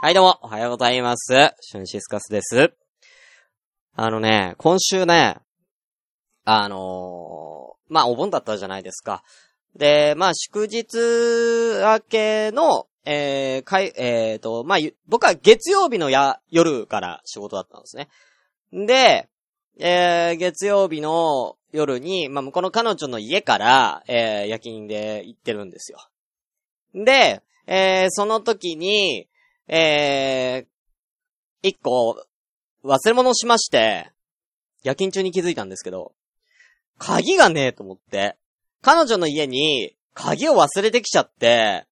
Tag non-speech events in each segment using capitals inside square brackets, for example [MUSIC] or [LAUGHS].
はい、どうも、おはようございます。シュンシスカスです。あのね、今週ね、あのーまあ、お盆だったじゃないですか。で、まあ、祝日明けの、えー、かい、えーと、まあ、僕は月曜日のや、夜から仕事だったんですね。で、えー、月曜日の夜に、まあ、こうの彼女の家から、えー、夜勤で行ってるんですよ。で、えー、その時に、えー、一個、忘れ物をしまして、夜勤中に気づいたんですけど、鍵がねえと思って、彼女の家に鍵を忘れてきちゃって、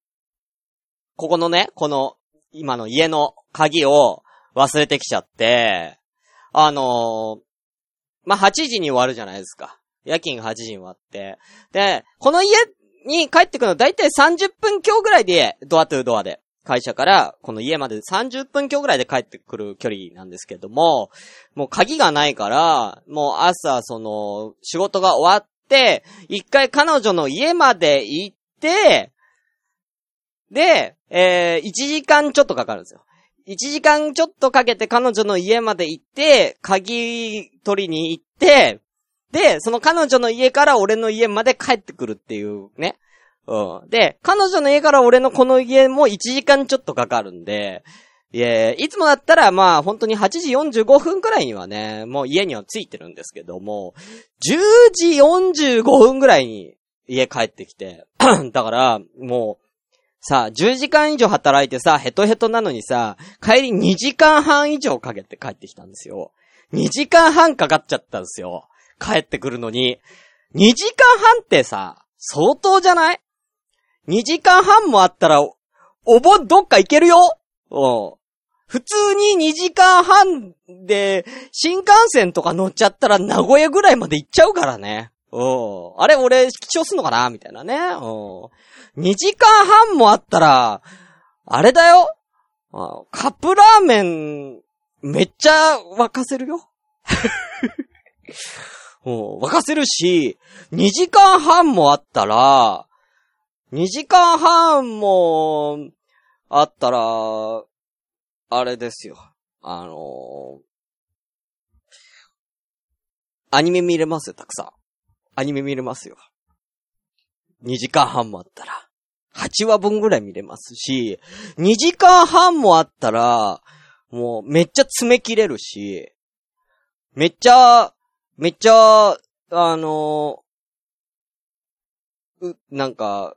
ここのね、この、今の家の鍵を忘れてきちゃって、あのーまあ、8時に終わるじゃないですか。夜勤8時に終わって。で、この家に帰ってくるのだいたい30分強ぐらいで、ドアトゥードアで。会社から、この家まで30分強ぐらいで帰ってくる距離なんですけども、もう鍵がないから、もう朝、その、仕事が終わって、一回彼女の家まで行って、で、えー、1時間ちょっとかかるんですよ。1時間ちょっとかけて彼女の家まで行って、鍵取りに行って、で、その彼女の家から俺の家まで帰ってくるっていうね。うん。で、彼女の家から俺のこの家も1時間ちょっとかかるんで、いえ、いつもだったらまあ本当に8時45分くらいにはね、もう家には着いてるんですけども、10時45分くらいに家帰ってきて、[CLEARS THROAT] だからもう、さ、10時間以上働いてさ、ヘトヘトなのにさ、帰り2時間半以上かけて帰ってきたんですよ。2時間半かかっちゃったんですよ。帰ってくるのに。2時間半ってさ、相当じゃない？?2 時間半もあったら、お盆どっか行けるようん。普通に2時間半で、新幹線とか乗っちゃったら名古屋ぐらいまで行っちゃうからね。う。あれ、俺、起床すんのかなみたいなね。うん。2時間半もあったら、あれだよカップラーメン、めっちゃ沸かせるよ。[LAUGHS] う沸かせるし、2時間半もあったら、2時間半も、あったら、あれですよ。あのアニメ見れますよ、たくさん。アニメ見れますよ。2時間半もあったら。8話分ぐらい見れますし、2時間半もあったら、もうめっちゃ詰め切れるし、めっちゃ、めっちゃ、あのう、なんか、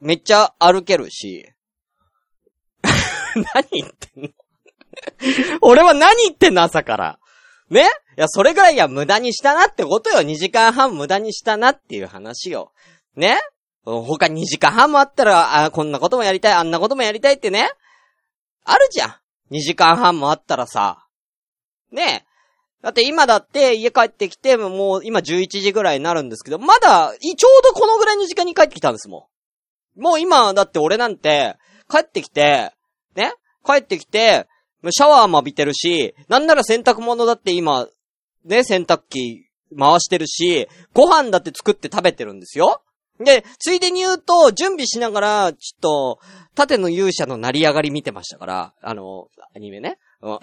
めっちゃ歩けるし、[LAUGHS] 何言ってんの？[LAUGHS] 俺は何言ってんの？朝から。ね？いや、それぐらいや無駄にしたなってことよ。2時間半無駄にしたなっていう話よ。ね？他2時間半もあったら、あ、こんなこともやりたい、あんなこともやりたいってね？あるじゃん。2時間半もあったらさ。ね？だって今だって家帰ってきて、もう今11時ぐらいになるんですけど、まだ、ちょうどこのぐらいの時間に帰ってきたんですもん。もう今、だって俺なんて、帰ってきて、ね？帰ってきて、シャワーも浴びてるし、なんなら洗濯物だって今、ね、洗濯機回してるし、ご飯だって作って食べてるんですよ。で、ついでに言うと、準備しながら、ちょっと、盾の勇者の成り上がり見てましたから、あの、アニメね。うん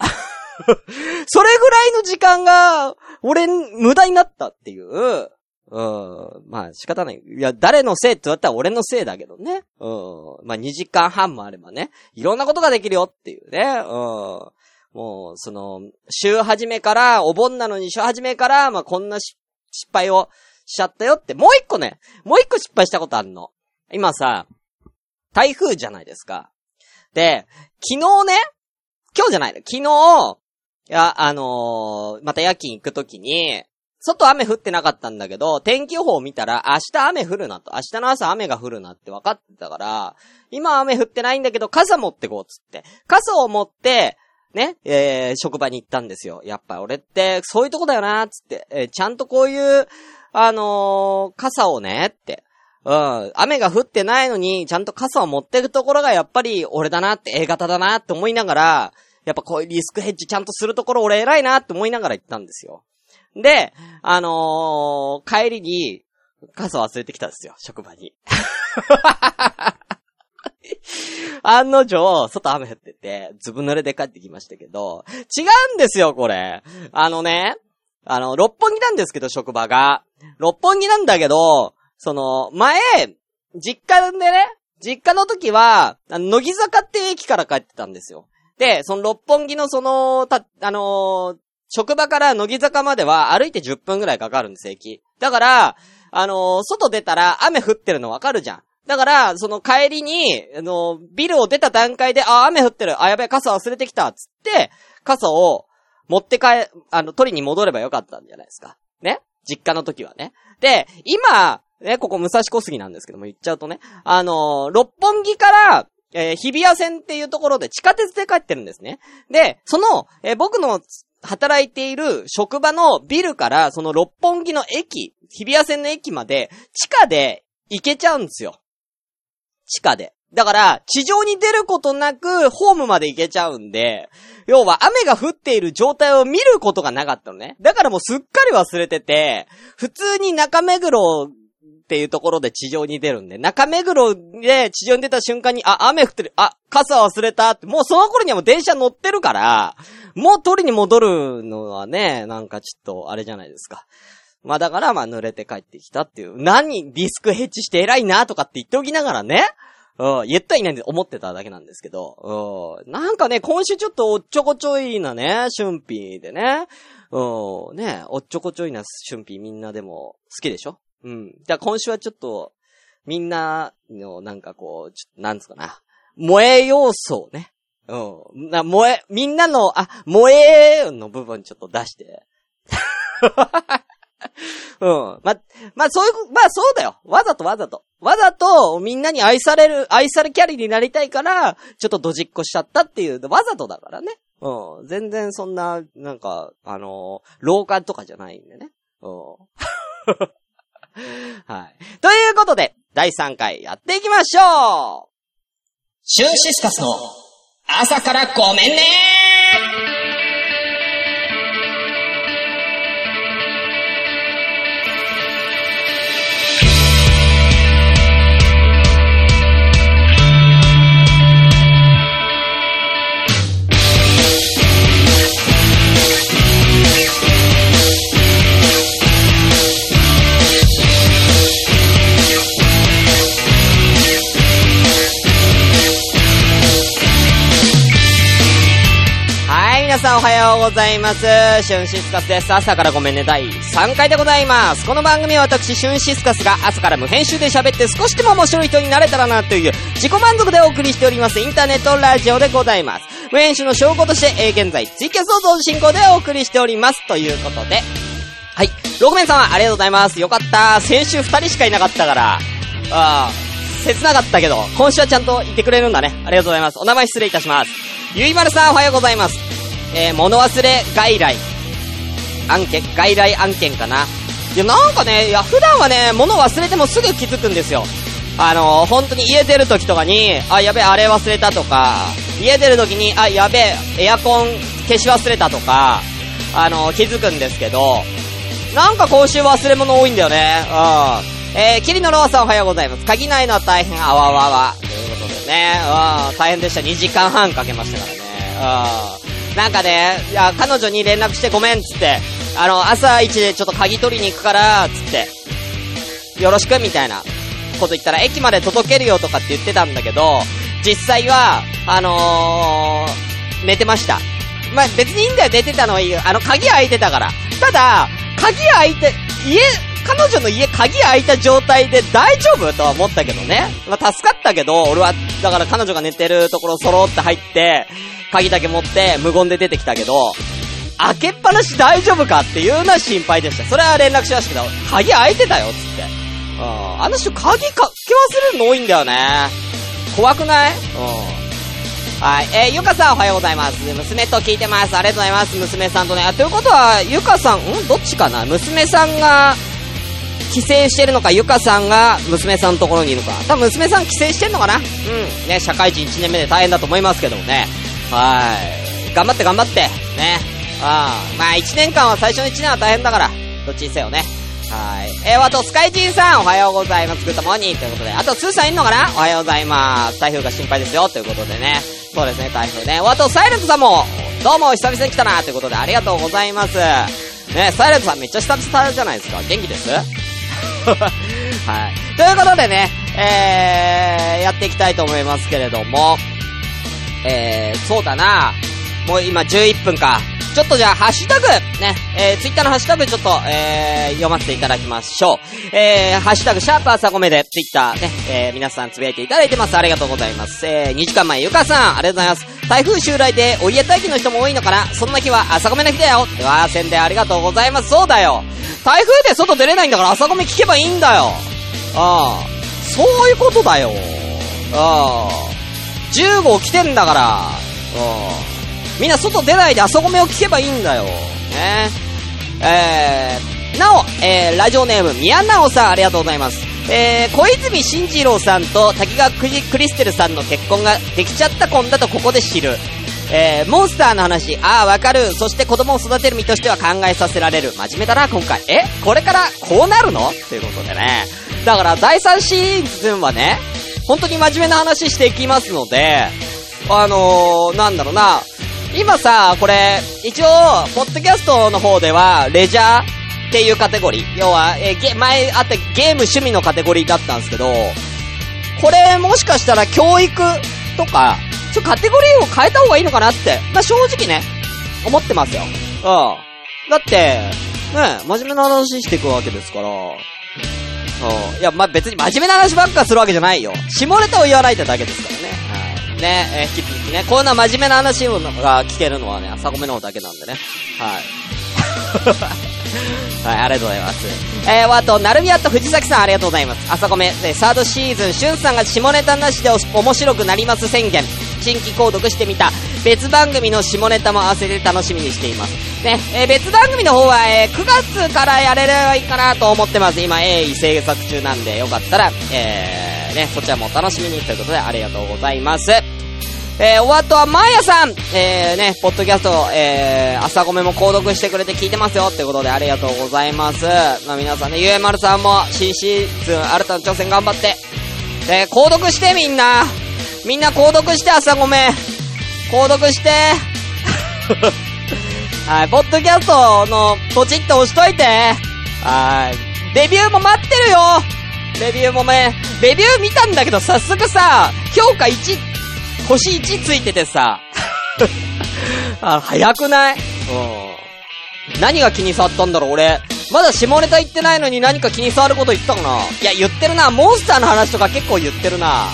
[LAUGHS] それぐらいの時間が、俺、無駄になったっていう。うん。まあ仕方ない。いや、誰のせいって言われたら俺のせいだけどね。うん。まあ2時間半もあればね、いろんなことができるよっていうね。うん。もう、その、週始めから、お盆なのに週始めから、まあこんな失敗をしちゃったよって、もう一個ね、もう一個失敗したことあるの。今さ、台風じゃないですか。で、昨日ね、今日じゃないの、昨日、いや、あのーまた夜勤行くときに、外雨降ってなかったんだけど、天気予報を見たら、明日雨降るなと、明日の朝雨が降るなって分かってたから、今雨降ってないんだけど、傘持ってこうっつって。傘を持って、ね、えー、職場に行ったんですよ。やっぱ俺って、そういうとこだよな、つって。えーちゃんとこういう、あのー傘をね、って。うん。雨が降ってないのに、ちゃんと傘を持ってくところがやっぱり俺だなって、A 型だなって思いながら、やっぱこういうリスクヘッジちゃんとするところ俺偉いなって思いながら行ったんですよ。で、あのー帰りに、傘忘れてきたんですよ、職場に。[LAUGHS] 案の定、外雨降ってて、ずぶ濡れで帰ってきましたけど、違うんですよ、これ。あのね、あの、六本木なんですけど、職場が。六本木なんだけど、その、前、実家でね、実家の時は、乃木坂って駅から帰ってたんですよ。で、その六本木のその、た、あのー、職場から乃木坂までは歩いて10分ぐらいかかるんです、駅。だから、あのー、外出たら雨降ってるのわかるじゃん。だから、その帰りに、あのー、ビルを出た段階で、あ、雨降ってる。あ、やべえ、傘忘れてきた。つって、傘を持って帰、あの、取りに戻ればよかったんじゃないですか。ね？実家の時はね。で、今、ね、ここ武蔵小杉なんですけども言っちゃうとね、あのー、六本木から、えー、日比谷線っていうところで地下鉄で帰ってるんですね。で、その、えー、僕の働いている職場のビルから、その六本木の駅、日比谷線の駅まで、地下で行けちゃうんですよ。地下で。だから、地上に出ることなく、ホームまで行けちゃうんで、要は雨が降っている状態を見ることがなかったのね。だからもうすっかり忘れてて、普通に中目黒っていうところで地上に出るんで、中目黒で地上に出た瞬間に、あ、雨降ってる、あ、傘忘れたって、もうその頃にはもう電車乗ってるから、もう取りに戻るのはね、なんかちょっと、あれじゃないですか。まあだから、まあ濡れて帰ってきたっていう。何ディスクヘッジして偉いなとかって言っておきながらね。うん、言ったいないんで思ってただけなんですけど、うん、なんかね、今週ちょっとおっちょこちょいなね、春辟でね、うん、ね、おっちょこちょいな春辟みんなでも好きでしょ？うん。じゃあ今週はちょっと、みんなのなんかこう、ちょ、なんつうかな、萌え要素をね、うん。な、萌え、みんなの、あ、萌えの部分ちょっと出して。[LAUGHS] うん。ま、まあ、そういう、まあ、そうだよ。わざとわざと。わざと、みんなに愛される、愛されキャリーになりたいから、ちょっとドジっこしちゃったっていう、わざとだからね。うん。全然そんな、なんか、あのー、廊下とかじゃないんでね。うん。[LAUGHS] はい。ということで、第3回やっていきましょうシュンシスカスの朝からごめんねさんおはようございます。シュンシスカスです。朝からごめんね、第3回でございます。この番組は私、シュンシスカスが朝から無編集で喋って少しでも面白い人になれたらなという自己満足でお送りしておりますインターネットラジオでございます。無編集の証拠として、えー、現在、ツイキャスを同時進行でお送りしております。ということで、はい。6名様、ありがとうございます。よかった。先週2人しかいなかったから、ああ、切なかったけど、今週はちゃんといてくれるんだね。ありがとうございます。お名前失礼いたします。ゆいまるさん、おはようございます。えー、物忘れ外来。案件、外来案件かな。いや、なんかね、いや、普段はね、物忘れてもすぐ気づくんですよ。あのー、本当に家出る時とかに、あ、やべえ、あれ忘れたとか、家出る時に、あ、やべえ、エアコン消し忘れたとか、あのー、気づくんですけど、なんか今週忘れ物多いんだよね。うん。えー、キリノロアさんおはようございます。鍵ないのは大変、あわわわ。ということでね、うん、大変でした。2時間半かけましたからね。うん。なんかね、いや、彼女に連絡してごめん、つって、あの、朝一でちょっと鍵取りに行くから、つって、よろしく、みたいなこと言ったら、駅まで届けるよとかって言ってたんだけど、実際は、あのー、寝てました。まあ、別にいいんだよ、寝てたのはいいよ。あの、鍵開いてたから。ただ、鍵開いて、家、彼女の家鍵開いた状態で大丈夫？とは思ったけどね。まあ、助かったけど、俺は、だから彼女が寝てるところ揃って入って、鍵だけ持って無言で出てきたけど、開けっぱなし大丈夫かっていうのは心配でした。それは連絡しましたけど、鍵開いてたよ、つって。うん。あの人鍵か、け忘れるの多いんだよね。怖くない？うん。はい。えー、ゆかさんおはようございます。娘と聞いてます。ありがとうございます。娘さんとね。あ、ということは、ゆかさん、ん？どっちかな？娘さんが、帰省してるのか、ゆかさんが娘さんのところにいるのか。多分娘さん帰省してんのかな？うん。ね、社会人1年目で大変だと思いますけどもね。はい。頑張って頑張って。ね。ああ。まあ1年間は最初の1年は大変だから。どっちにせよね。はい。えー、あと、スカイジンさん、おはようございます。グッドモーニーということで。あと、スーさんいんのかな？おはようございます。台風が心配ですよ、ということでね。そうですね、台風ね。あと、サイレントさんも、どうも、久々に来たな、ということで、ありがとうございます。ね、サイレントさんめっちゃ久々じゃないですか。元気です？[LAUGHS] はい。ということでね、えー、やっていきたいと思いますけれども、えー、そうだな。もう今11分か。ちょっとじゃあ、ハッシュタグ、ね、えー、ツイッターのハッシュタグちょっと、えー、読ませていただきましょう。えー、ハッシュタグ、シャープ朝ごめで、ツイッターね、えー、皆さんつぶやいていただいてます。ありがとうございます。えー、2時間前、ゆかさん、ありがとうございます。台風襲来で、お家待機の人も多いのかなそんな日は朝ごめの日だよ。では、宣伝ありがとうございます。そうだよ。台風で外出れないんだから朝ごめ聞けばいいんだよ。ああ、そういうことだよ。ああ、10号来てんだから。ああ。みんな外出ないで朝ごめを聞けばいいんだよ。ね。えー、なお、えー、ラジオネーム、宮直さん、ありがとうございます。えー、小泉進次郎さんと滝川クリステルさんの結婚ができちゃった婚だとここで知る。えー、モンスターの話、ああ、わかる。そして子供を育てる身としては考えさせられる。真面目だな、今回。えこれからこうなるの？ということでね。だから、第3シーズンはね、本当に真面目な話していきますので、あのー、なんだろうな、今さ、これ、一応、ポッドキャストの方では、レジャーっていうカテゴリー。要は、えー、前あったゲーム趣味のカテゴリーだったんですけど、これ、もしかしたら教育とか、ちょ、カテゴリーを変えた方がいいのかなって、まあ、正直ね、思ってますよ。うん。だって、ね、真面目な話していくわけですから、う。いや、まあ、別に真面目な話ばっかするわけじゃないよ。下ネタを言わないってだけですからね。はい。ね、えー、引き続きね、こんな真面目な話が聞けるのはね、朝ごめの方だけなんでね。はい。[LAUGHS] はい、ありがとうございます。えー、あと、なるみやと藤崎さんありがとうございます。朝ごめ、えー、サードシーズン、しゅんさんが下ネタなしで面白くなります宣言。新規購読してみた。別番組の下ネタも合わせて楽しみにしています。ね、えー、別番組の方は、えー、9月からやれればいいかなと思ってます。今、鋭意制作中なんで、よかったら、えー、ね、そちらもお楽しみにということで、ありがとうございます。えー、お後は、まやさんえー、ね、ポッドキャスト、えー、朝ごめも購読してくれて聞いてますよってことでありがとうございます。まあ、皆さんね、ゆえまるさんも新シーズン新たな挑戦頑張って、え、購読してみんなみんな購読して朝ごめ購読して [LAUGHS] はい、ポッドキャストのポチッと押しといてはい。レビューも待ってるよレビューもね、レビュー見たんだけど早速さ、評価1、星1ついててさ、[LAUGHS] あ、早くない？うん。何が気に障ったんだろう俺。まだ下ネタ言ってないのに何か気に障ること言ったかな？いや、言ってるな。モンスターの話とか結構言ってるな。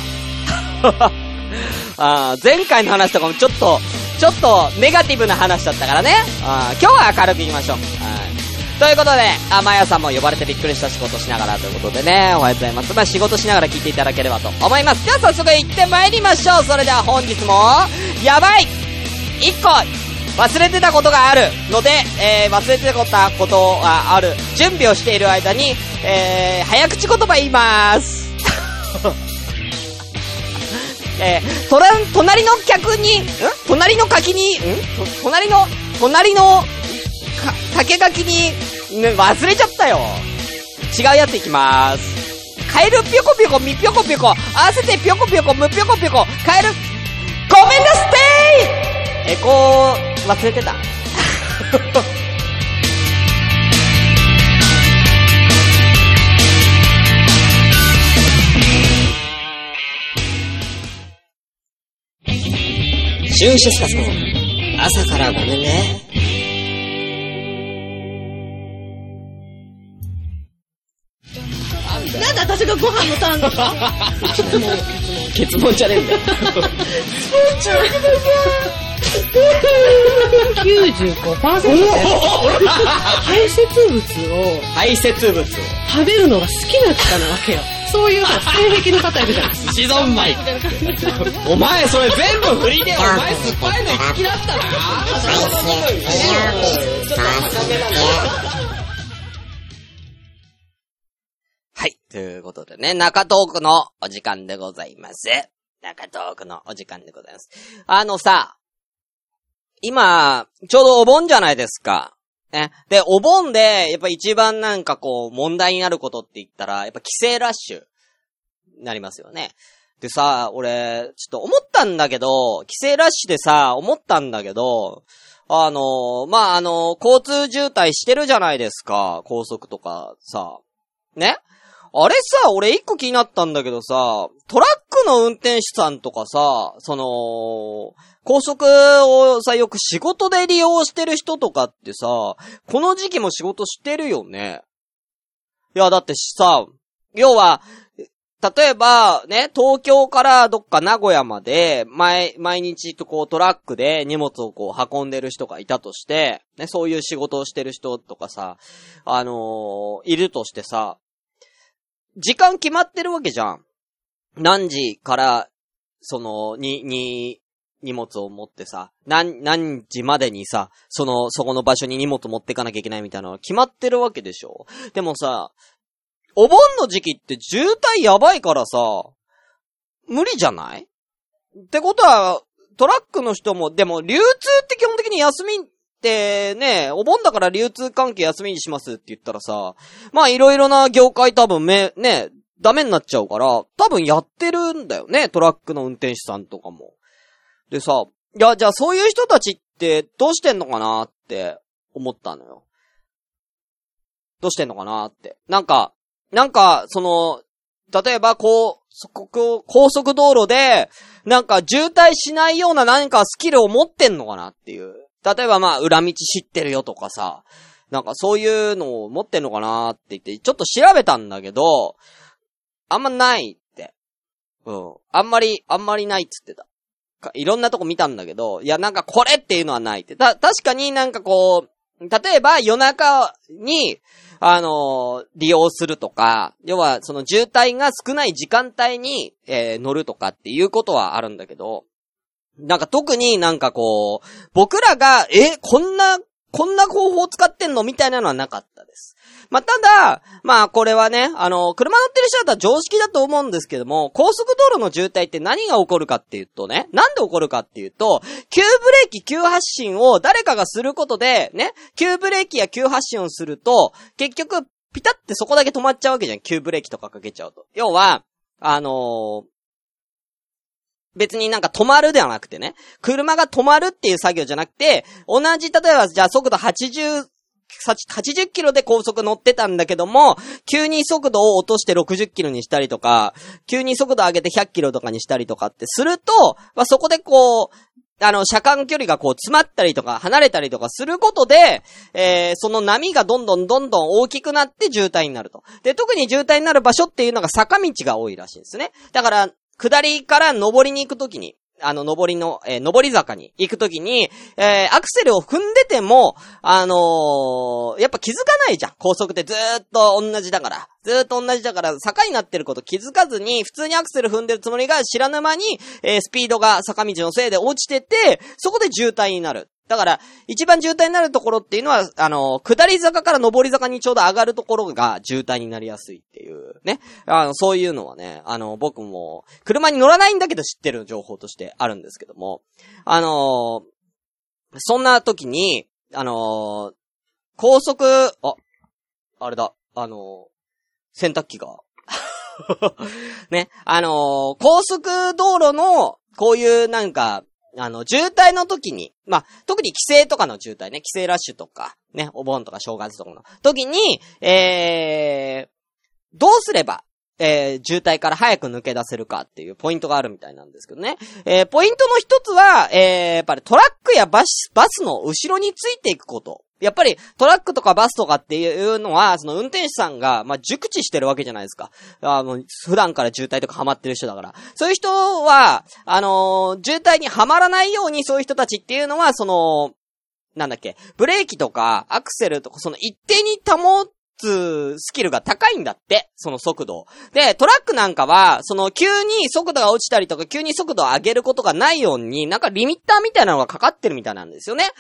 [LAUGHS] あ前回の話とかもちょっと、ちょっとネガティブな話だったからね。あ今日は明るくいきましょう。ということで、あ、まやさんも呼ばれてびっくりした仕事しながらということでね、おはようございます。まあ、仕事しながら聞いていただければと思います。では早速行って参りましょう。それでは本日も、やばい !1 個忘れてたことがあるので、えー、忘れてたことがある。準備をしている間に、えー、早口言葉言います。[LAUGHS] えー、とら、隣の客に、ん？隣の柿に、ん？隣の、隣の、か、竹垣に、ね、忘れちゃったよ。違うやついきまーす。カエルぴょこぴょこ、みぴょこぴょこ、合わせてぴょこぴょこ、むぴょこぴょこ、カエル、ごめんなさいエコー、忘れてた。シュンシスカスの朝からごめんね。なんで私がご飯のターンですか？[LAUGHS] 結論じゃねえんだよ。95% [LAUGHS] 排泄物を排泄物を。食べるのが好きな方なわけよ。そういうほら性癖の方いるじゃないですか。シゾンマイ。お前それ全部振りで、お前酸っぱいの好きだったな。はい。ということでね、中トークのお時間でございます。中トークのお時間でございます。あのさ、今、ちょうどお盆じゃないですか。ね。で、お盆で、やっぱ一番なんかこう、問題になることって言ったら、やっぱ帰省ラッシュ、なりますよね。でさ、俺、ちょっと思ったんだけど、帰省ラッシュでさ、思ったんだけど、あのまあ、あの交通渋滞してるじゃないですか、高速とかさ。ね？あれさ、俺一個気になったんだけどさ、トラックの運転手さんとかさ、その、高速をさ、よく仕事で利用してる人とかってさ、この時期も仕事してるよね。いや、だってさ、要は、例えば、ね、東京からどっか名古屋まで、毎、毎日とこうトラックで荷物をこう運んでる人がいたとして、ね、そういう仕事をしてる人とかさ、あのー、いるとしてさ、時間決まってるわけじゃん。何時から、その、に、に、荷物を持ってさ、何、何時までにさ、その、そこの場所に荷物持ってかなきゃいけないみたいなのが決まってるわけでしょ？でもさ、お盆の時期って渋滞やばいからさ、無理じゃない？ってことは、トラックの人も、でも流通って基本的に休みってね、お盆だから流通関係休みにしますって言ったらさ、まあいろいろな業界多分め、ね、ダメになっちゃうから、多分やってるんだよね、トラックの運転手さんとかも。でさ、いや、じゃあそういう人たちってどうしてんのかなって思ったのよ。どうしてんのかなって。なんか、なんか、その、例えば、こう、そこ、高速道路で、なんか渋滞しないような何かスキルを持ってんのかなっていう。例えばまあ、裏道知ってるよとかさ、なんかそういうのを持ってんのかなって言って、ちょっと調べたんだけど、あんまないって。うん。あんまり、あんまりないっつってた。いろんなとこ見たんだけど、いやなんかこれっていうのはないって。た、確かになんかこう、例えば夜中に、あのー、利用するとか、要はその渋滞が少ない時間帯に、えー、乗るとかっていうことはあるんだけど、なんか特になんかこう、僕らが、え、こんな、こんな方法使ってんのみたいなのはなかったです。まあ、ただ、まあ、これはね、あの、車乗ってる人だったら常識だと思うんですけども、高速道路の渋滞って何が起こるかっていうとね、なんで起こるかっていうと、急ブレーキ、急発進を誰かがすることで、ね、急ブレーキや急発進をすると、結局、ピタってそこだけ止まっちゃうわけじゃん。急ブレーキとかかけちゃうと。要は、あのー、別になんか止まるではなくてね、車が止まるっていう作業じゃなくて、同じ、例えばじゃあ速度80、80キロで高速乗ってたんだけども、急に速度を落として60キロにしたりとか、急に速度上げて100キロとかにしたりとかってすると、まあ、そこでこう、あの、車間距離がこう詰まったりとか離れたりとかすることで、えー、その波がどんどんどんどん大きくなって渋滞になると。で、特に渋滞になる場所っていうのが坂道が多いらしいんですね。だから、下りから上りに行くときに、あの、上りの、えー、上り坂に行くときに、えー、アクセルを踏んでても、あのー、やっぱ気づかないじゃん。高速ってずーっと同じだから。ずーっと同じだから、坂になってること気づかずに、普通にアクセル踏んでるつもりが知らぬ間に、えー、スピードが坂道のせいで落ちてて、そこで渋滞になる。だから、一番渋滞になるところっていうのは、あの、下り坂から上り坂にちょうど上がるところが渋滞になりやすいっていう、ね。あの、そういうのはね、あの、僕も、車に乗らないんだけど知ってる情報としてあるんですけども、あのそんな時に、あの高速、あ、あれだ、あの洗濯機が、[LAUGHS] ね、あの高速道路の、こういうなんか、あの、渋滞の時に、まあ、特に帰省とかの渋滞ね、帰省ラッシュとか、ね、お盆とか正月とかの時に、えー、どうすれば、えー、渋滞から早く抜け出せるかっていうポイントがあるみたいなんですけどね。えー、ポイントの一つは、えー、やっぱりトラックやバス、バスの後ろについていくこと。やっぱりトラックとかバスとかっていうのは、その運転手さんが、まあ、熟知してるわけじゃないですか。あの、普段から渋滞とかハマってる人だから。そういう人は、あのー、渋滞にはまらないようにそういう人たちっていうのは、その、なんだっけ、ブレーキとかアクセルとか、その一定に保つスキルが高いんだって、その速度。で、トラックなんかは、その急に速度が落ちたりとか、急に速度を上げることがないように、なんかリミッターみたいなのがかかってるみたいなんですよね。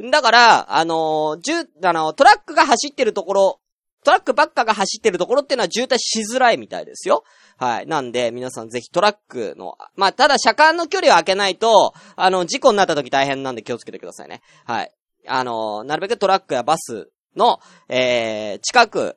だから、あのー、じゅ、あの、トラックが走ってるところ、トラックばっかが走ってるところっていうのは渋滞しづらいみたいですよ。はい。なんで、皆さんぜひトラックの、まあ、ただ車間の距離を空けないと、あの、事故になった時大変なんで気をつけてくださいね。はい。あの、なるべくトラックやバスの、えー、近く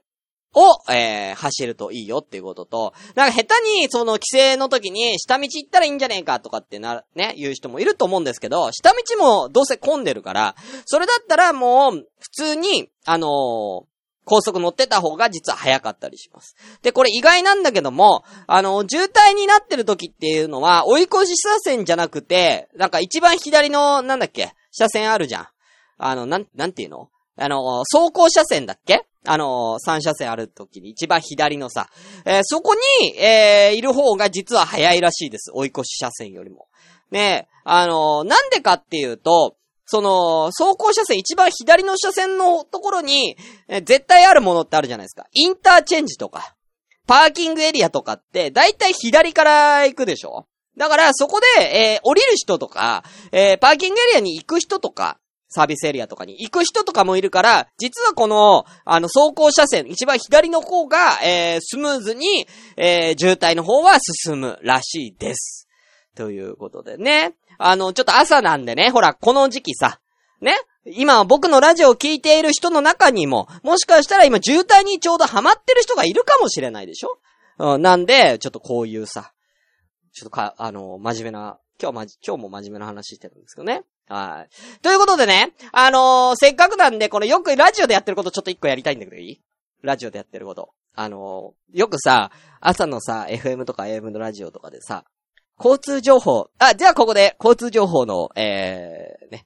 を、えー、走るといいよっていうことと、なんか下手に、その、規制の時に、下道行ったらいいんじゃねえかとかってな、ね、言う人もいると思うんですけど、下道もどうせ混んでるから、それだったらもう、普通に、あのー高速乗ってた方が実は早かったりします。で、これ意外なんだけども、あの、渋滞になってる時っていうのは、追い越し車線じゃなくて、なんか一番左の、なんだっけ、車線あるじゃん。あの、なん、なんていうの？あの、走行車線だっけ？あの、3車線ある時に一番左のさ、えーそこに、えーいる方が実は早いらしいです。追い越し車線よりも。ねあの、なんでかっていうと、その、走行車線一番左の車線のところに、え絶対あるものってあるじゃないですか。インターチェンジとか、パーキングエリアとかって、だいたい左から行くでしょ？だから、そこで、えー降りる人とか、えーパーキングエリアに行く人とか、サービスエリアとかに行く人とかもいるから、実はこの、あの、走行車線、一番左の方が、えースムーズに、えー渋滞の方は進むらしいです。ということでね。あの、ちょっと朝なんでね、ほら、この時期さ、ね今僕のラジオを聞いている人の中にも、もしかしたら今渋滞にちょうどハマってる人がいるかもしれないでしょ？うん、なんで、ちょっとこういうさ、ちょっとか、あの、真面目な、今日まじ、今日も真面目な話してるんですけどね。はい。ということでね、あのーせっかくなんで、これよくラジオでやってることちょっと一個やりたいんだけどいい？ラジオでやってること。あのーよくさ、朝のさ、FM とか AM のラジオとかでさ、交通情報、あ、じゃあここで交通情報の、えー、ね、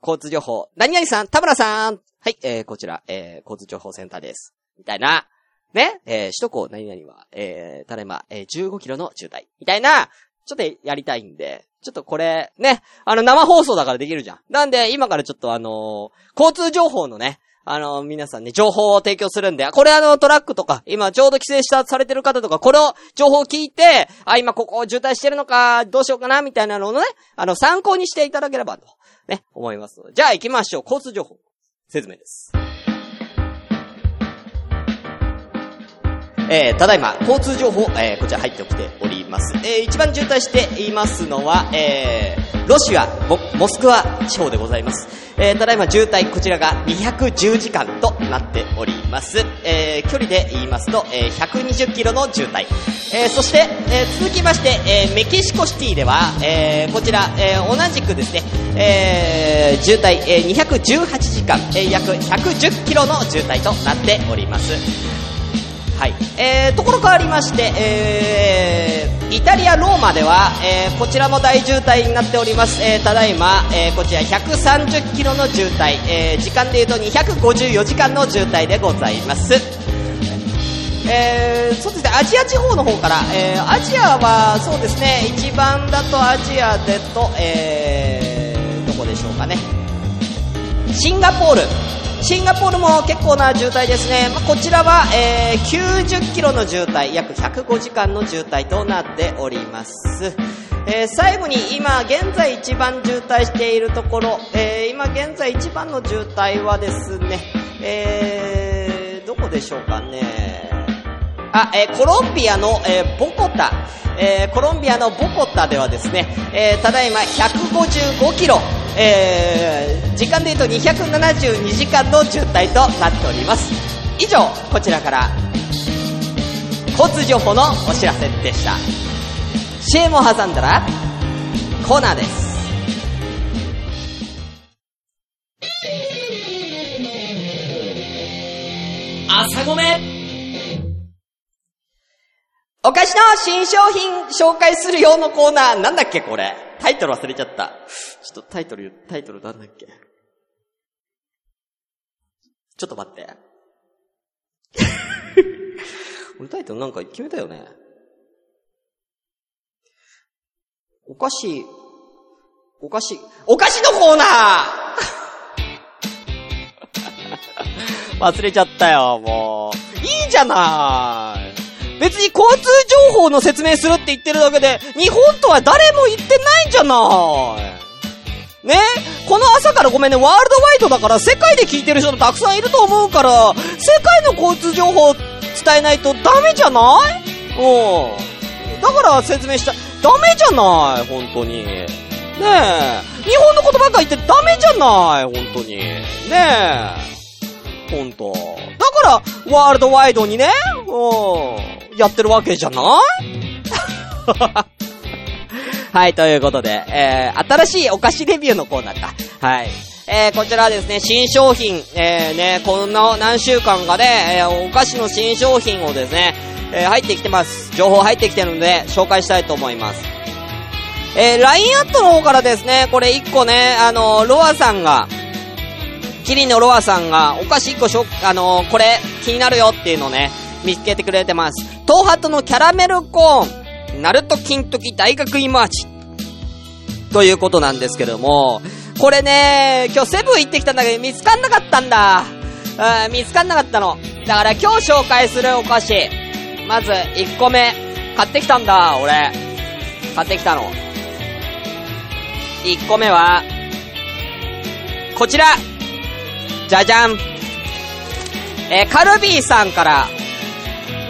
交通情報、何々さん、田村さん、はい、えー、こちら、えー、交通情報センターです。みたいな、ね、えー、首都高何々は、えー、ただいま、えー、15キロの渋滞。みたいな、ちょっとやりたいんで、ちょっとこれ、ね、あの、生放送だからできるじゃん。なんで、今からちょっとあのー交通情報のね、あの皆さんね、情報を提供するんで、これあの、トラックとか、今ちょうど規制した、されてる方とか、これを、情報を聞いて、あ、今ここ渋滞してるのか、どうしようかな、みたいなのをね、あの、参考にしていただければと、ね、思います。じゃあ行きましょう。交通情報。説明です。えー、ただいま、交通情報、えー、こちら入ってきております。えー、一番渋滞していますのは、えー、ロシア、モ、モスクワ地方でございます。えー、ただいま渋滞、こちらが210時間となっております。えー、距離で言いますと、えー、120キロの渋滞。えー、そして、えー、続きまして、えー、メキシコシティでは、えー、こちら、えー、同じくですね、えー、渋滞、えー、218時間、えー、約110キロの渋滞となっております。はい。えー、ところ変わりまして、えー、イタリア・ローマでは、えー、こちらも大渋滞になっております。えー、ただいま、えー、こちら130キロの渋滞、えー、時間で言うと254時間の渋滞でございます。えー、そうですね、アジア地方の方から、えー、アジアは、そうですね、一番だとアジアでと、えー、どこでしょうかね。シンガポール。シンガポールも結構な渋滞ですね。まあ、こちらは、えー、90キロの渋滞、約105時間の渋滞となっております。えー最後に今現在一番渋滞しているところ、えー今現在一番の渋滞はですね、えー、どこでしょうかね。あ、えーコロンビアの、えーボコタ、えーコロンビアのボコタではですね、えーただいま155キロ、えー時間で言うと272時間の渋滞となっております。以上、こちらから、交通情報のお知らせでした。CM を挟んだら、コーナーです。朝ごめお菓子の新商品紹介する用のコーナー、なんだっけこれ。タイトル忘れちゃった。ちょっとタイトル、タイトルなんだっけ？ちょっと待って。[LAUGHS] 俺タイトルなんか決めたよね。お菓子、お菓子、お菓子のコーナー [LAUGHS] 忘れちゃったよ、もう。いいじゃない。別に交通情報の説明するって言ってるだけで、日本とは誰も言ってないんじゃない。ね？この朝からごめんね、ワールドワイドだから世界で聞いてる人もたくさんいると思うから、世界の交通情報伝えないとダメじゃない？うん。だから説明した。ダメじゃない、本当に。ね？え。日本のことばっか言ってダメじゃない、本当に。ね？え。ほんと。だから、ワールドワイドにね、うん、やってるわけじゃない？[LAUGHS] はい、ということで、えー、新しいお菓子レビューのコーナーか。はい。えー、こちらはですね、新商品、えー、ね、この何週間かで、えー、お菓子の新商品をですね、えー、入ってきてます。情報入ってきてるので、紹介したいと思います。えー、LINE アットの方からですね、これ1個ね、あのロアさんが、キリンのロアさんが、お菓子1個しょ、あのこれ、気になるよっていうのをね、見つけてくれてます。東ハトのキャラメルコーン、ナルト金時大学芋味。ということなんですけども、これね、今日セブン行ってきたんだけど見つかんなかったんだ。うん、見つかんなかったの。だから今日紹介するお菓子、まず1個目、買ってきたんだ、俺。買ってきたの。1個目は、こちらじゃじゃんえーカルビーさんから、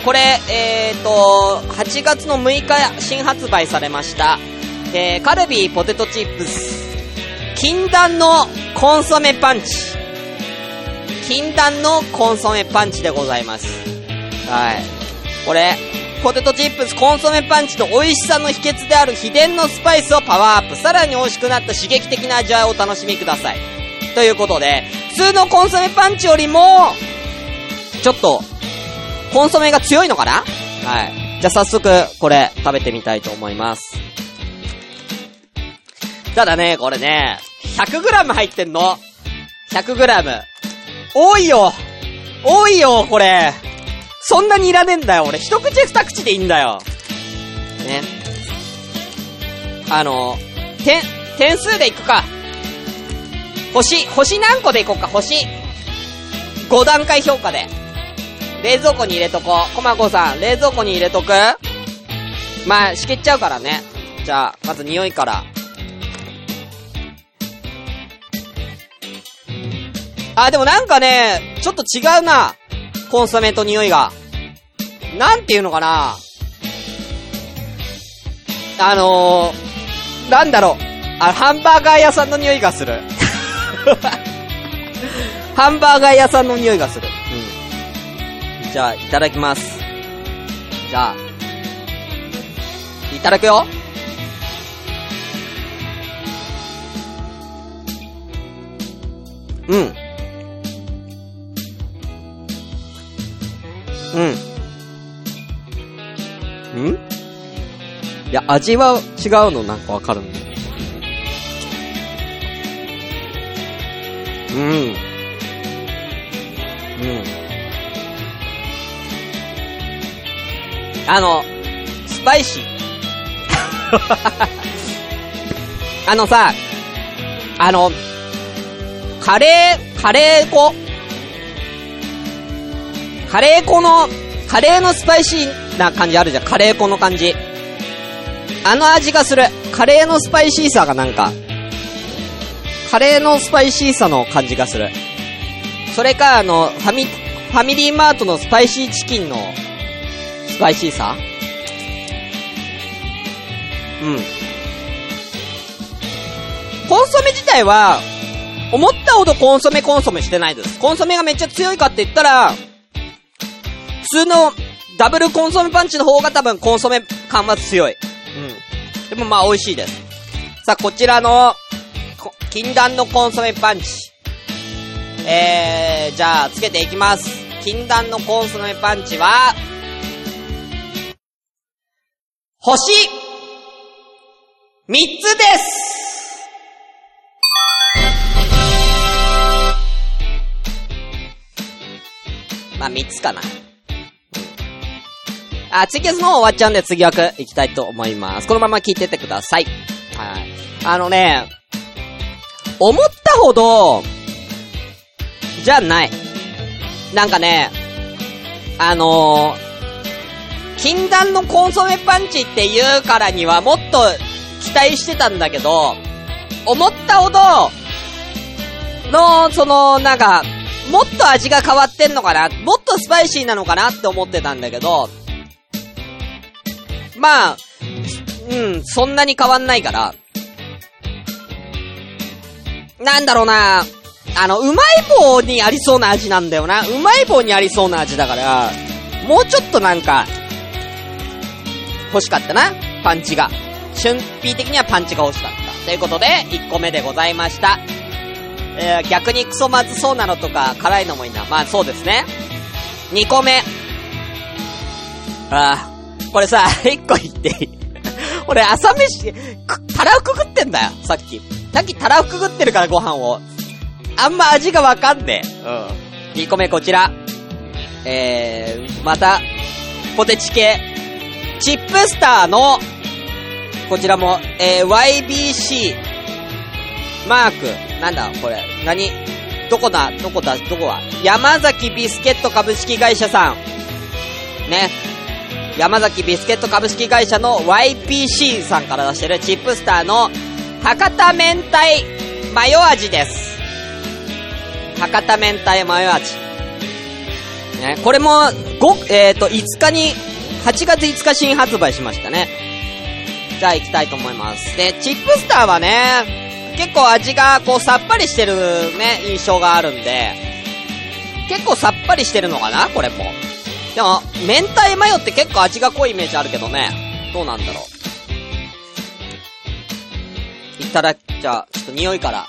これ、えーと、8月の6日新発売されました、えーカルビーポテトチップス、禁断のコンソメパンチ。禁断のコンソメパンチでございます。はい。これ、ポテトチップスコンソメパンチの美味しさの秘訣である秘伝のスパイスをパワーアップ。さらに美味しくなった刺激的な味わいをお楽しみください。ということで、普通のコンソメパンチよりも、ちょっと、コンソメが強いのかな？はい。じゃあ早速、これ、食べてみたいと思います。ただね、これね、100g 入ってんの。100g。多いよ多いよ、これ。そんなにいらねえんだよ、俺。一口二口でいいんだよ。ね。あの、点、点数でいくか。星、星何個でいこうか、星。5段階評価で。冷蔵庫に入れとこう。コマコさん、冷蔵庫に入れとく？まあ、しけっちゃうからね。じゃあ、まず匂いから。あ、でもなんかね、ちょっと違うな。コンソメと匂いが。なんていうのかな。あのー、なんだろう。あ、ハンバーガー屋さんの匂いがする。ハンバーガー屋さんの匂いがする。じゃあ、いただきます。じゃあ、いただくよ。うん。うん。ん？いや、味は違うのなんかわかるんだ。うん。あの、スパイシー。[LAUGHS] あのさ、あの、カレー、カレー粉。カレー粉の、カレーのスパイシーな感じあるじゃん。カレー粉の感じ。あの味がする。カレーのスパイシーさがなんか、カレーのスパイシーさの感じがする。それか、あの、ファミ、ファミリーマートのスパイシーチキンの、スパイシーさ？うん。コンソメ自体は、思ったほどコンソメコンソメしてないです。コンソメがめっちゃ強いかって言ったら、普通のダブルコンソメパンチの方が多分コンソメ感は強い。うん。でもまあ美味しいです。さあ、こちらの、こ禁断のコンソメパンチ。えー、じゃあ、つけていきます。禁断のコンソメパンチは、星、三つですまあ、三つかな。あ、ツイキャスの方終わっちゃうんで次枠行きたいと思います。このまま聞いててください。はい。あのね、思ったほど、じゃない。なんかね、あのー、禁断のコンソメパンチって言うからにはもっと期待してたんだけど、思ったほど、の、その、なんか、もっと味が変わってんのかなもっとスパイシーなのかなって思ってたんだけど、まあ、うん、そんなに変わんないから、なんだろうな、あの、うまい棒にありそうな味なんだよな。うまい棒にありそうな味だから、もうちょっとなんか、欲しかったな、パンチが。春ピー的にはパンチが欲しかった。ということで、1個目でございました。えー、逆にクソまずそうなのとか、辛いのもいいな。まあそうですね。2個目。あー、これさ、[LAUGHS] 1個言っていい？俺朝飯、く、たらふく食ってんだよ、さっき。さっきたらふく食ってるからご飯を。あんま味がわかんねえ。うん。2個目こちら。えー、また、ポテチ系。チップスターの、こちらも、えー、YBC、マーク、なんだ、これ、何？どこだ？どこだ？どこは？山崎ビスケット株式会社さん。ね。山崎ビスケット株式会社の YPC さんから出してるチップスターの博多明太マヨ味です。博多明太マヨ味。ね、これも、5、えっ、ー、と、5日に、8月5日新発売しましたね。じゃあ行きたいと思います。で、チップスターはね、結構味がこうさっぱりしてるね、印象があるんで、結構さっぱりしてるのかなこれも。でも、明太マヨって結構味が濃いイメージあるけどね。どうなんだろう。いただ、じゃあ、ちょっと匂いから。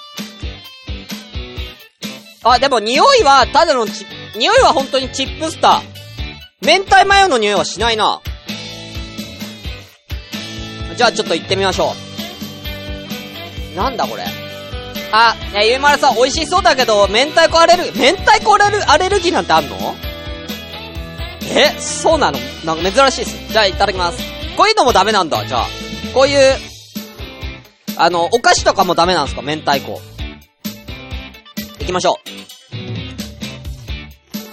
あ、でも匂いは、ただの、匂いは本当にチップスター。明太マヨの匂いはしないな。じゃあちょっと行ってみましょう。なんだこれ。あ、ね、ゆいまるさん美味しそうだけど、明太子アレル、明太子アレル、アレルギーなんてあんの？え、そうなの？なんか珍しいっす。じゃあいただきます。こういうのもダメなんだ、じゃあ。こういう、あの、お菓子とかもダメなんですか？明太子。行きましょ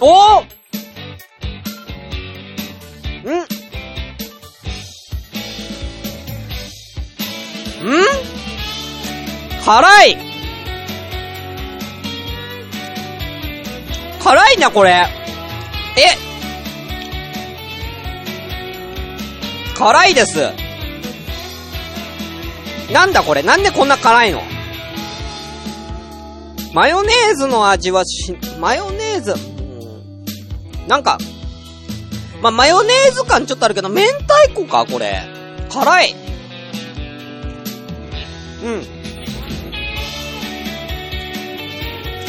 う。おーん。ん。辛い。辛いな、これ。え。辛いです。なんだこれ。なんでこんな辛いの？マヨネーズの味はし、マヨネーズ、うん。なんか、まあ、マヨネーズ感ちょっとあるけど、明太子かこれ。辛い。うん。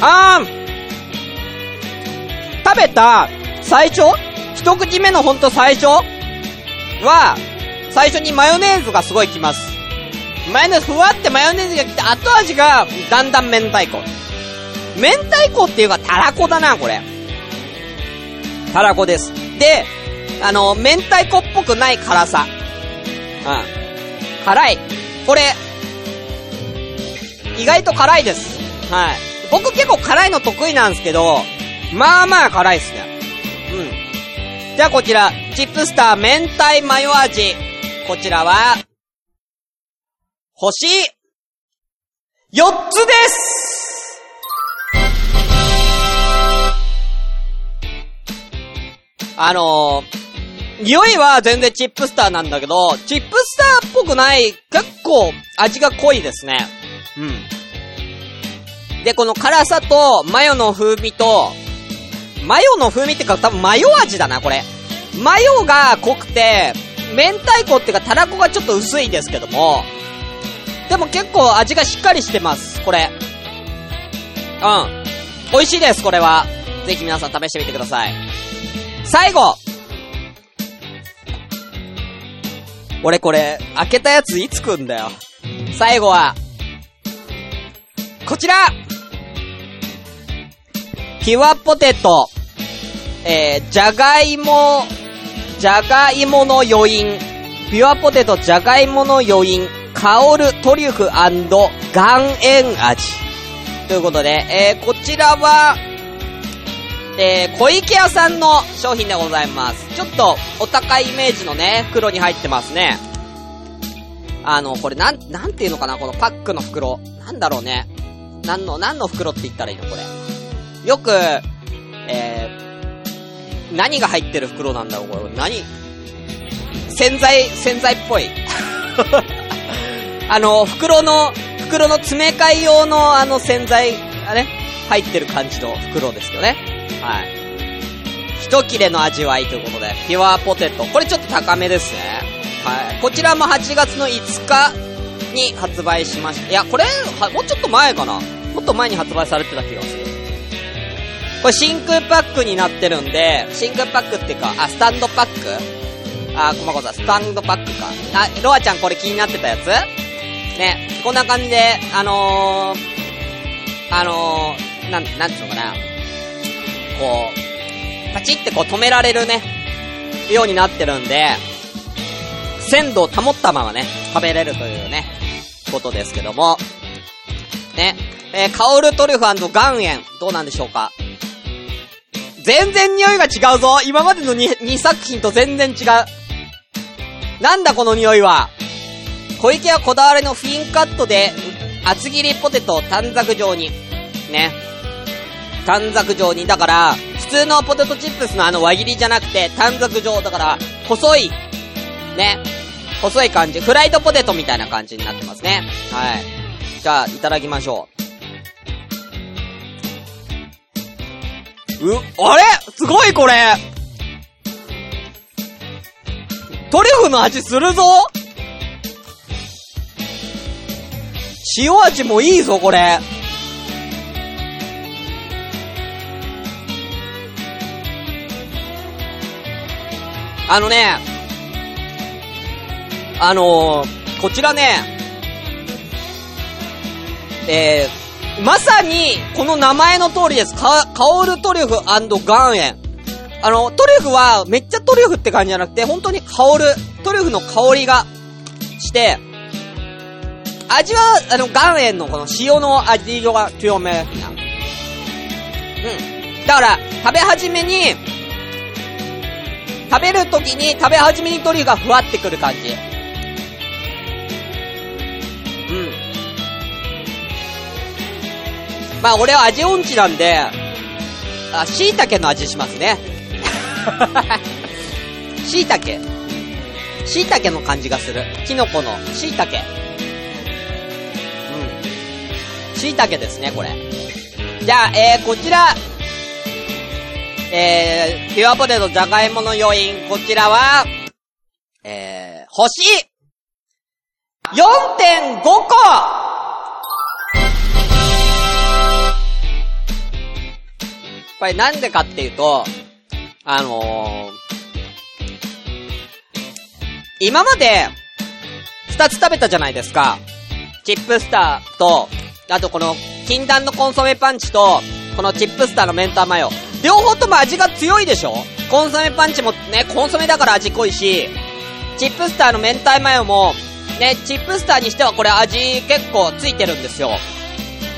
あー食べた？最初？一口目のほんと最初？は、最初にマヨネーズがすごいきます。マヨネーズ、ふわってマヨネーズが来て、後味が、だんだん明太子。明太子っていうか、たらこだな、これ。たらこです。で、あの、明太子っぽくない辛さ。うん。辛い。これ、意外と辛いです。はい。僕結構辛いの得意なんですけど、まあまあ辛いっすね。うん。じゃあこちら、チップスター明太マヨ味。こちらは、星、4つですあのー、匂いは全然チップスターなんだけど、チップスターっぽくない、結構味が濃いですね。うん。で、この辛さと、マヨの風味と、マヨの風味ってか多分マヨ味だな、これ。マヨが濃くて、明太子っていうかたらこがちょっと薄いですけども、でも結構味がしっかりしてます、これ。うん。美味しいです、これは。ぜひ皆さん試してみてください。最後俺これ、開けたやついつ食うんだよ。最後は、こちらピュアポテト、えー、じゃがいも、じゃがいもの余韻、ピュアポテトじゃがいもの余韻、香るトリュフ岩塩味。ということで、えー、こちらは、えー、小池屋さんの商品でございます。ちょっとお高いイメージのね、袋に入ってますね。あの、これなん、なんていうのかなこのパックの袋。なんだろうね。なんの、なんの袋って言ったらいいのこれ。よく、えー、何が入ってる袋なんだろうこれ。何？洗剤、洗剤っぽい。[LAUGHS] あの、袋の、袋の詰め替え用のあの洗剤がね、入ってる感じの袋ですよね。はい。一切れの味わいということで、ピュアポテト。これちょっと高めですね。はい。こちらも8月の5日に発売しました。いや、これ、はもうちょっと前かな。もっと前に発売されてた気がする。これ真空パックになってるんで、真空パックっていうか、あ、スタンドパック？あ、こまこさん、スタンドパックか。あ、ロアちゃんこれ気になってたやつ？ね、こんな感じで、あのー、あのー、なん、なんつうのかな。こう、パチってこう止められるね、ようになってるんで、鮮度を保ったままね、食べれるというね、ことですけども、ね、えー、カオルトリュフ岩塩、どうなんでしょうか？全然匂いが違うぞ今までの 2, 2作品と全然違う。なんだこの匂いは？小池はこだわりのフィンカットで、厚切りポテトを短冊状に。ね。短冊状に。だから、普通のポテトチップスのあの輪切りじゃなくて、短冊状。だから、細い。ね。細い感じ。フライドポテトみたいな感じになってますね。はい。じゃあ、いただきましょう。う、あれ？すごいこれトリュフの味するぞ塩味もいいぞ、これ。あのね、あのー、こちらね、えー、まさに、この名前の通りです。か、香るトリュフ岩塩。あの、トリュフは、めっちゃトリュフって感じじゃなくて、本当に香る、トリュフの香りがして、味は、あの、岩塩のこの塩の味が強めな。うん。だから、食べ始めに、食べるときに、食べ始めにトリュフがふわってくる感じ。うん。まあ、俺は味音痴なんで、あ、椎茸の味しますね。[LAUGHS] 椎茸。椎茸の感じがする。キノコの椎茸。うん。椎茸ですね、これ。じゃあ、えー、こちら。えー、ピュアポテトじゃがいもの余韻。こちらは、えー、星 !4.5 個これなんでかっていうと、あのー、今まで、二つ食べたじゃないですか。チップスターと、あとこの、禁断のコンソメパンチと、このチップスターのメンターマヨ。両方とも味が強いでしょ？コンソメパンチもね、コンソメだから味濃いし、チップスターの明太マヨも、ね、チップスターにしてはこれ味結構ついてるんですよ。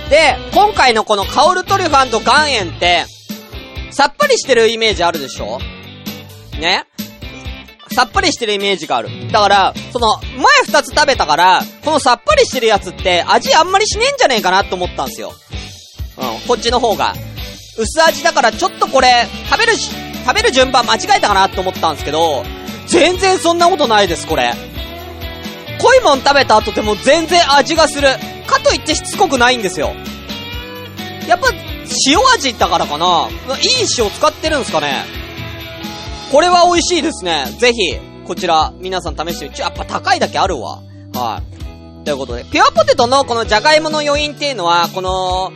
で、今回のこのカオルトリュファンと岩塩って、さっぱりしてるイメージあるでしょ？ね？さっぱりしてるイメージがある。だから、その、前二つ食べたから、このさっぱりしてるやつって味あんまりしねえんじゃねえかなって思ったんですよ。うん、こっちの方が。薄味だからちょっとこれ、食べるし、食べる順番間違えたかなって思ったんですけど、全然そんなことないです、これ。濃いもん食べた後でも全然味がする。かといってしつこくないんですよ。やっぱ、塩味だからかないい塩使ってるんすかねこれは美味しいですね。ぜひ、こちら、皆さん試してみちょ、やっぱ高いだけあるわ。はい。ということで、ピュアポテトのこのジャガイモの余韻っていうのは、この、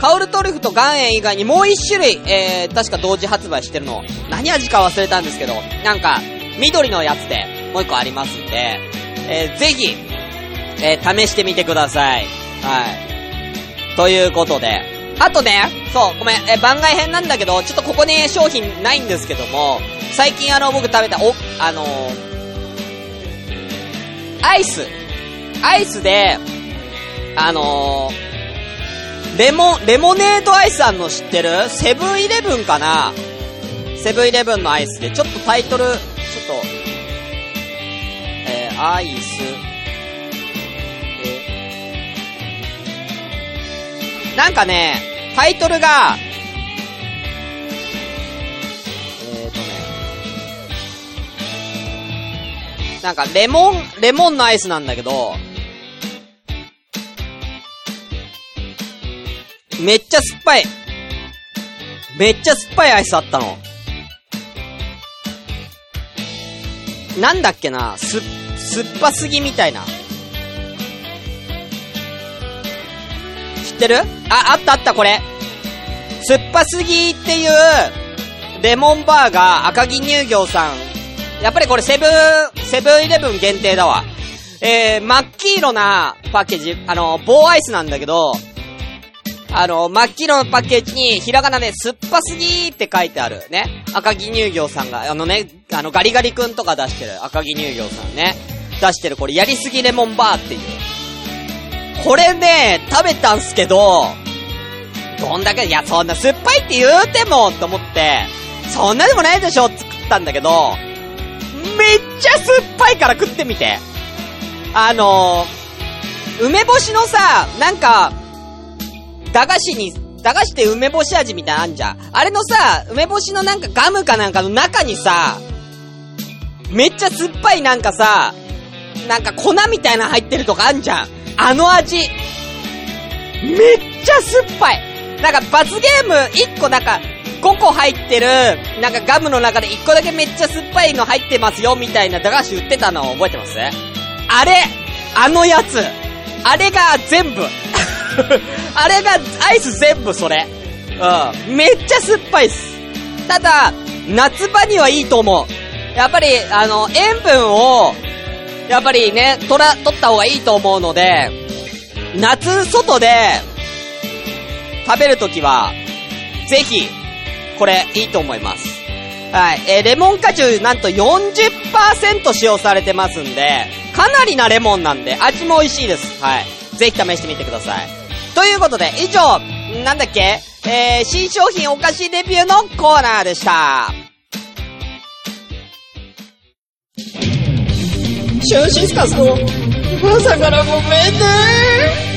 カオルトリュフと岩塩以外にもう一種類、えー、確か同時発売してるの。何味か忘れたんですけど、なんか、緑のやつで、もう一個ありますんで、えー、ぜひ、えー、試してみてください。はい。ということで、あとね、そう、ごめん、え、番外編なんだけど、ちょっとここに商品ないんですけども、最近あの、僕食べた、お、あのー、アイス。アイスで、あのー、レモ、レモネードアイスあんの知ってる？セブンイレブンかな？セブンイレブンのアイスで、ちょっとタイトル、ちょっと、えー、アイス、なんかね、タイトルが、えーとね、なんかレモン、レモンのアイスなんだけど、めっちゃ酸っぱい。めっちゃ酸っぱいアイスあったの。なんだっけな、す、酸っぱすぎみたいな。知ってる？あ、あったあったこれ。酸っぱすぎっていう、レモンバーガー赤城乳業さん。やっぱりこれセブン、セブンイレブン限定だわ。えー、真っ黄色なパッケージ、あの、棒アイスなんだけど、あの、真っ黄色のパッケージに、ひらがなで、酸っぱすぎーって書いてあるね。赤城乳業さんが、あのね、あの、ガリガリくんとか出してる、赤城乳業さんね。出してる、これ、やりすぎレモンバーっていう。これね、食べたんすけど、どんだけ、いや、そんな酸っぱいって言うても、と思って、そんなでもないでしょって食ったんだけど、めっちゃ酸っぱいから食ってみて。あの、梅干しのさ、なんか、駄菓子に、駄菓子って梅干し味みたいなあんじゃん。あれのさ、梅干しのなんかガムかなんかの中にさ、めっちゃ酸っぱいなんかさ、なんか粉みたいな入ってるとかあんじゃん。あの味。めっちゃ酸っぱい。なんか罰ゲーム1個なんか、5個入ってる、なんかガムの中で1個だけめっちゃ酸っぱいの入ってますよ、みたいな駄菓子売ってたの覚えてます？あれあのやつあれが全部 [LAUGHS] あれが、アイス全部それ。うん。めっちゃ酸っぱいっす。ただ、夏場にはいいと思う。やっぱり、あの、塩分を、やっぱりね、取ら、取った方がいいと思うので、夏、外で、食べるときは、ぜひ、これ、いいと思います。はい。えー、レモン果汁なんと40%使用されてますんで、かなりなレモンなんで、味も美味しいです。はい。ぜひ試してみてください。ということで、以上、なんだっけ？えー、新商品お菓子レビューのコーナーでした。シュンシスカスの朝からごめんね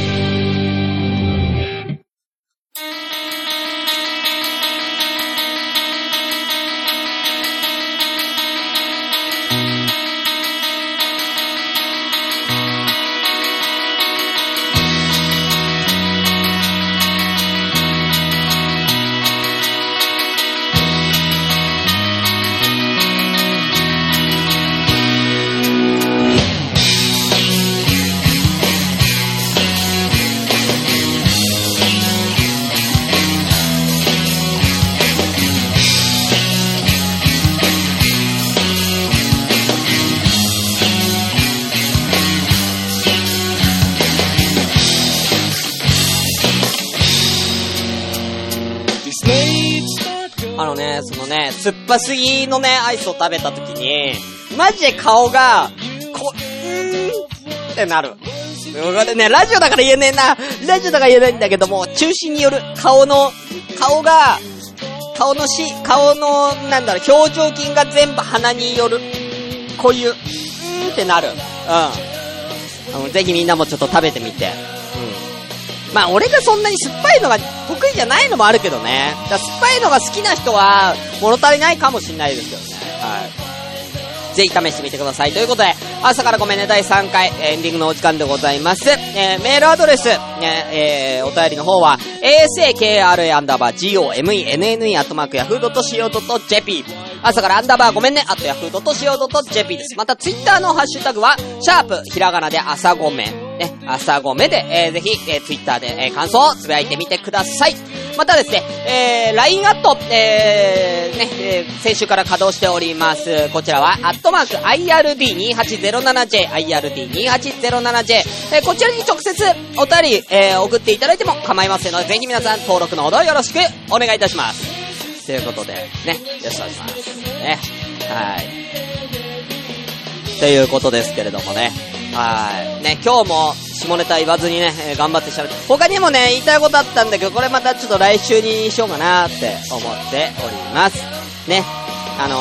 ぱすぎのね、アイスを食べた時に、マジで顔が、こ、うーんってなる。これね、ラジオだから言えねえな。ラジオだから言えないんだけども、中心による顔の、顔が、顔のし、顔の、なんだろう、表情筋が全部鼻による。こういう、うーんってなる。うん。うん、ぜひみんなもちょっと食べてみて。うん。まあ、俺がそんなに酸っぱいのが得意じゃないのもあるけどね。だ酸っぱいのが好きな人は、物足りないかもしんないですけどね。はい。ぜひ試してみてください。ということで、朝からごめんね、第3回、エンディングのお時間でございます。えー、メールアドレス、ね、えー、お便りの方は、asakra アンダーバー gomenne アットマークヤフー .co.jp 朝からアンダーバーごめんね、あとヤフー .co.jp です。また、ツイッターのハッシュタグは、シャープ、ひらがなで朝ごめん。ね、朝ごめで、えー、ぜひ、えー、ツイッターで、えー、感想をつぶやいてみてください。またですね、えー、LINE アット、えー、ね、えー、先週から稼働しております。こちらは、アットマーク IRD2807J、IRD2807J、えー、こちらに直接お便り、えー、送っていただいても構いませんので、ぜひ皆さん登録のほどよろしくお願いいたします。ということで、ね、よろしくお願いします。ね、はい。ということですけれどもね。はい。ね、今日も下ネタ言わずにね、えー、頑張って喋って。他にもね、言いたいことあったんだけど、これまたちょっと来週にしようかなって思っております。ね。あの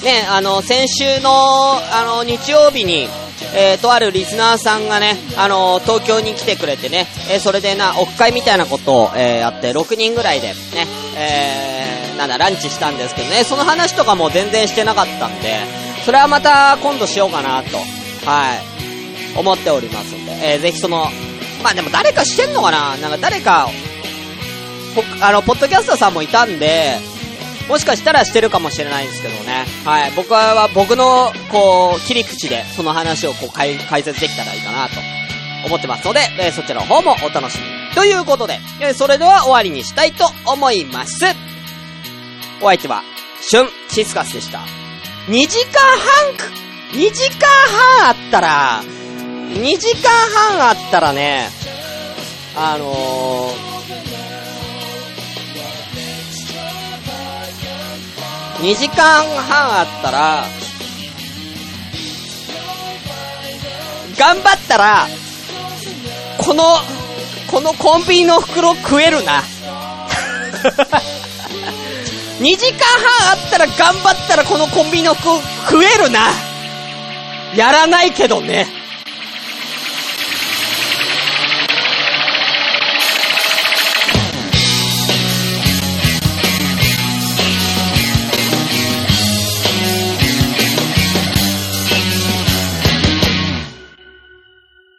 ー、ね、あの、先週の、あの、日曜日に、えー、とあるリスナーさんがね、あのー、東京に来てくれてね、えー、それでな、オフ会みたいなことを、えー、やって、6人ぐらいで、ね、えー、なんだ、ランチしたんですけどね、その話とかも全然してなかったんで、それはまた今度しようかなと、はい、思っておりますんで、えー、ぜひその、まあでも誰かしてんのかな？なんか誰か、あの、ポッドキャスターさんもいたんで、もしかしたらしてるかもしれないんですけどね。はい。僕は、僕の、こう、切り口で、その話をこう、解解説できたらいいかなと、思ってますので、えーそちらの方もお楽しみに。ということで、えーそれでは終わりにしたいと思います。お相手は、シュン、シスカスでした。2時間半く、2時間半あったら、2時間半あったらね、あのー、2時間半あったら、頑張ったら、この、このコンビニの袋食えるな。[LAUGHS] 2時間半あったら頑張ったらこのコンビニの服食えるな。やらないけどね。